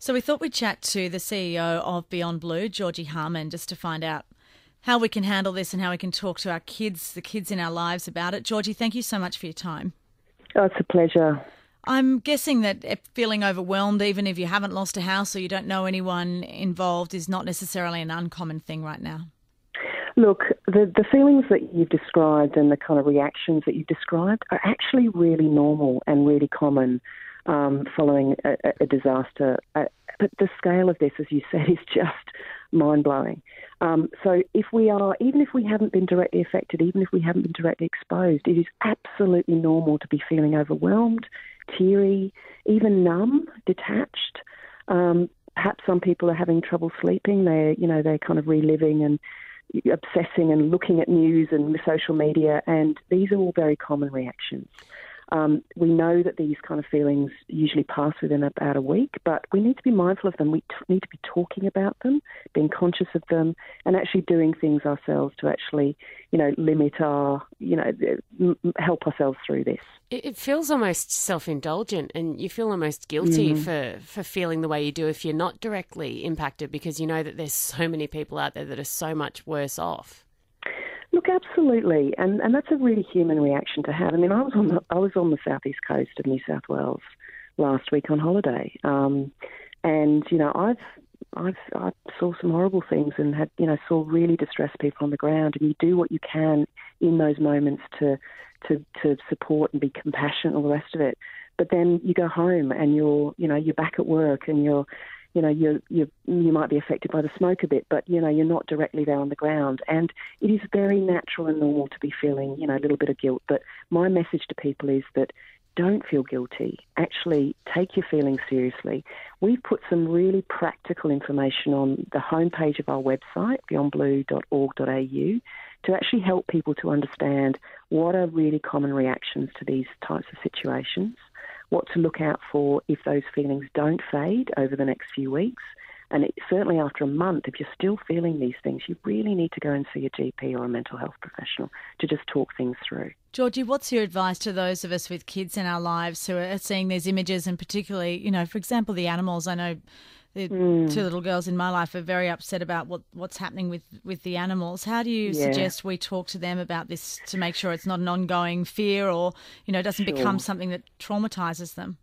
So we thought we'd chat to the CEO of Beyond Blue, Georgie Harman, just to find out how we can handle this and how we can talk to our kids, the kids in our lives about it. Georgie, thank you so much for your time. Oh, it's a pleasure. I'm guessing that feeling overwhelmed, even if you haven't lost a house or you don't know anyone involved, is not necessarily an uncommon thing right now. Look, the, the feelings that you've described and the kind of reactions that you've described are actually really normal and really common um, following a, a disaster. Uh, but the scale of this, as you said, is just mind blowing. Um, so if we are, even if we haven't been directly affected, even if we haven't been directly exposed, it is absolutely normal to be feeling overwhelmed, teary, even numb, detached. Um, perhaps some people are having trouble sleeping. They're, you know, they're kind of reliving and obsessing and looking at news and social media, and these are all very common reactions. Um, we know that these kind of feelings usually pass within about a week, but we need to be mindful of them. We t- need to be talking about them, being conscious of them, and actually doing things ourselves to actually, you know, limit our, you know, m- help ourselves through this. It feels almost self-indulgent, and you feel almost guilty mm. for for feeling the way you do if you're not directly impacted, because you know that there's so many people out there that are so much worse off. Look, absolutely, and and that's a really human reaction to have. I mean, I was on the I was on the southeast coast of New South Wales last week on holiday, um, and you know I've I've I saw some horrible things and had you know saw really distressed people on the ground, and you do what you can in those moments to to to support and be compassionate, all the rest of it. But then you go home and you're you know you're back at work and you're you know, you you you might be affected by the smoke a bit, but you know, you're not directly there on the ground. And it is very natural and normal to be feeling, you know, a little bit of guilt. But my message to people is that don't feel guilty. Actually, take your feelings seriously. We've put some really practical information on the homepage of our website, beyondblue.org.au, to actually help people to understand what are really common reactions to these types of situations what to look out for if those feelings don't fade over the next few weeks. And it, certainly after a month, if you're still feeling these things, you really need to go and see a GP or a mental health professional to just talk things through. Georgie, what's your advice to those of us with kids in our lives who are seeing these images and particularly, you know, for example, the animals? I know the mm. two little girls in my life are very upset about what, what's happening with, with the animals. How do you yeah. suggest we talk to them about this to make sure it's not an ongoing fear or, you know, doesn't sure. become something that traumatizes them?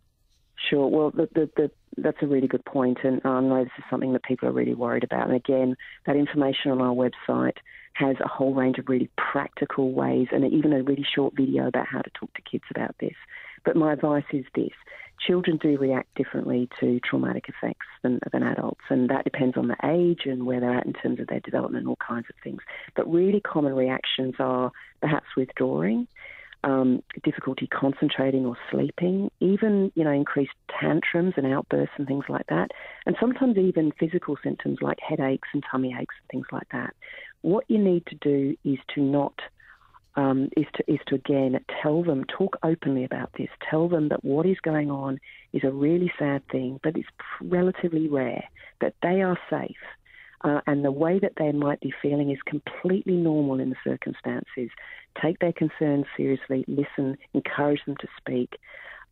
Sure. Well, the, the, the, that's a really good point, and um, I know this is something that people are really worried about. And again, that information on our website has a whole range of really practical ways, and even a really short video about how to talk to kids about this. But my advice is this children do react differently to traumatic effects than, than adults, and that depends on the age and where they're at in terms of their development all kinds of things. But really common reactions are perhaps withdrawing, um, difficulty concentrating or sleeping, even you know increased tantrums and outbursts and things like that, and sometimes even physical symptoms like headaches and tummy aches and things like that. What you need to do is to not um, is to is to again tell them, talk openly about this. Tell them that what is going on is a really sad thing, but it's relatively rare. That they are safe, uh, and the way that they might be feeling is completely normal in the circumstances. Take their concerns seriously. Listen. Encourage them to speak.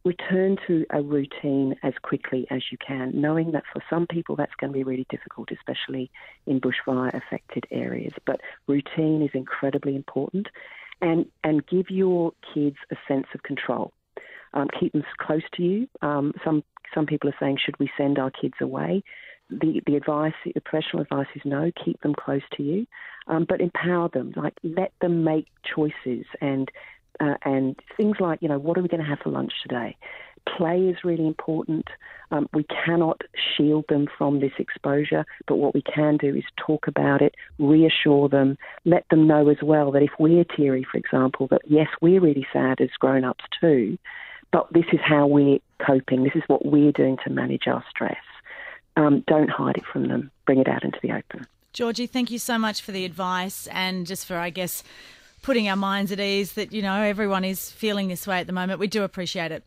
Return to a routine as quickly as you can, knowing that for some people that's going to be really difficult, especially in bushfire affected areas. But routine is incredibly important and and give your kids a sense of control. Um, keep them close to you. Um, some some people are saying, should we send our kids away? The the advice, the professional advice is no. Keep them close to you, um, but empower them. Like let them make choices and uh, and things like you know what are we going to have for lunch today? Play is really important. Um, we cannot shield them from this exposure, but what we can do is talk about it, reassure them, let them know as well that if we're teary, for example, that yes, we're really sad as grown ups too, but this is how we're coping, this is what we're doing to manage our stress. Um, don't hide it from them, bring it out into the open. Georgie, thank you so much for the advice and just for, I guess, putting our minds at ease that, you know, everyone is feeling this way at the moment. We do appreciate it.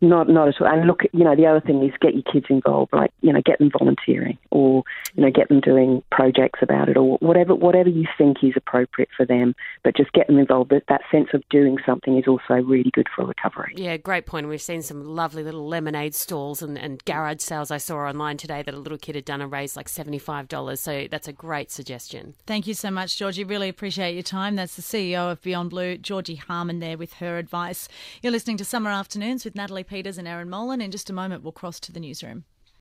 Not, not at all. And look, you know, the other thing is get your kids involved. Like, you know, get them volunteering, or you know, get them doing projects about it, or whatever, whatever you think is appropriate for them. But just get them involved. That that sense of doing something is also really good for recovery. Yeah, great point. We've seen some lovely little lemonade stalls and, and garage sales I saw online today that a little kid had done and raised like seventy five dollars. So that's a great suggestion. Thank you so much, Georgie. Really appreciate your time. That's the CEO of Beyond Blue, Georgie Harman, there with her advice. You're listening to Summer Afternoons with Natalie Peters and Aaron Molan. In just a moment, we'll cross to the newsroom.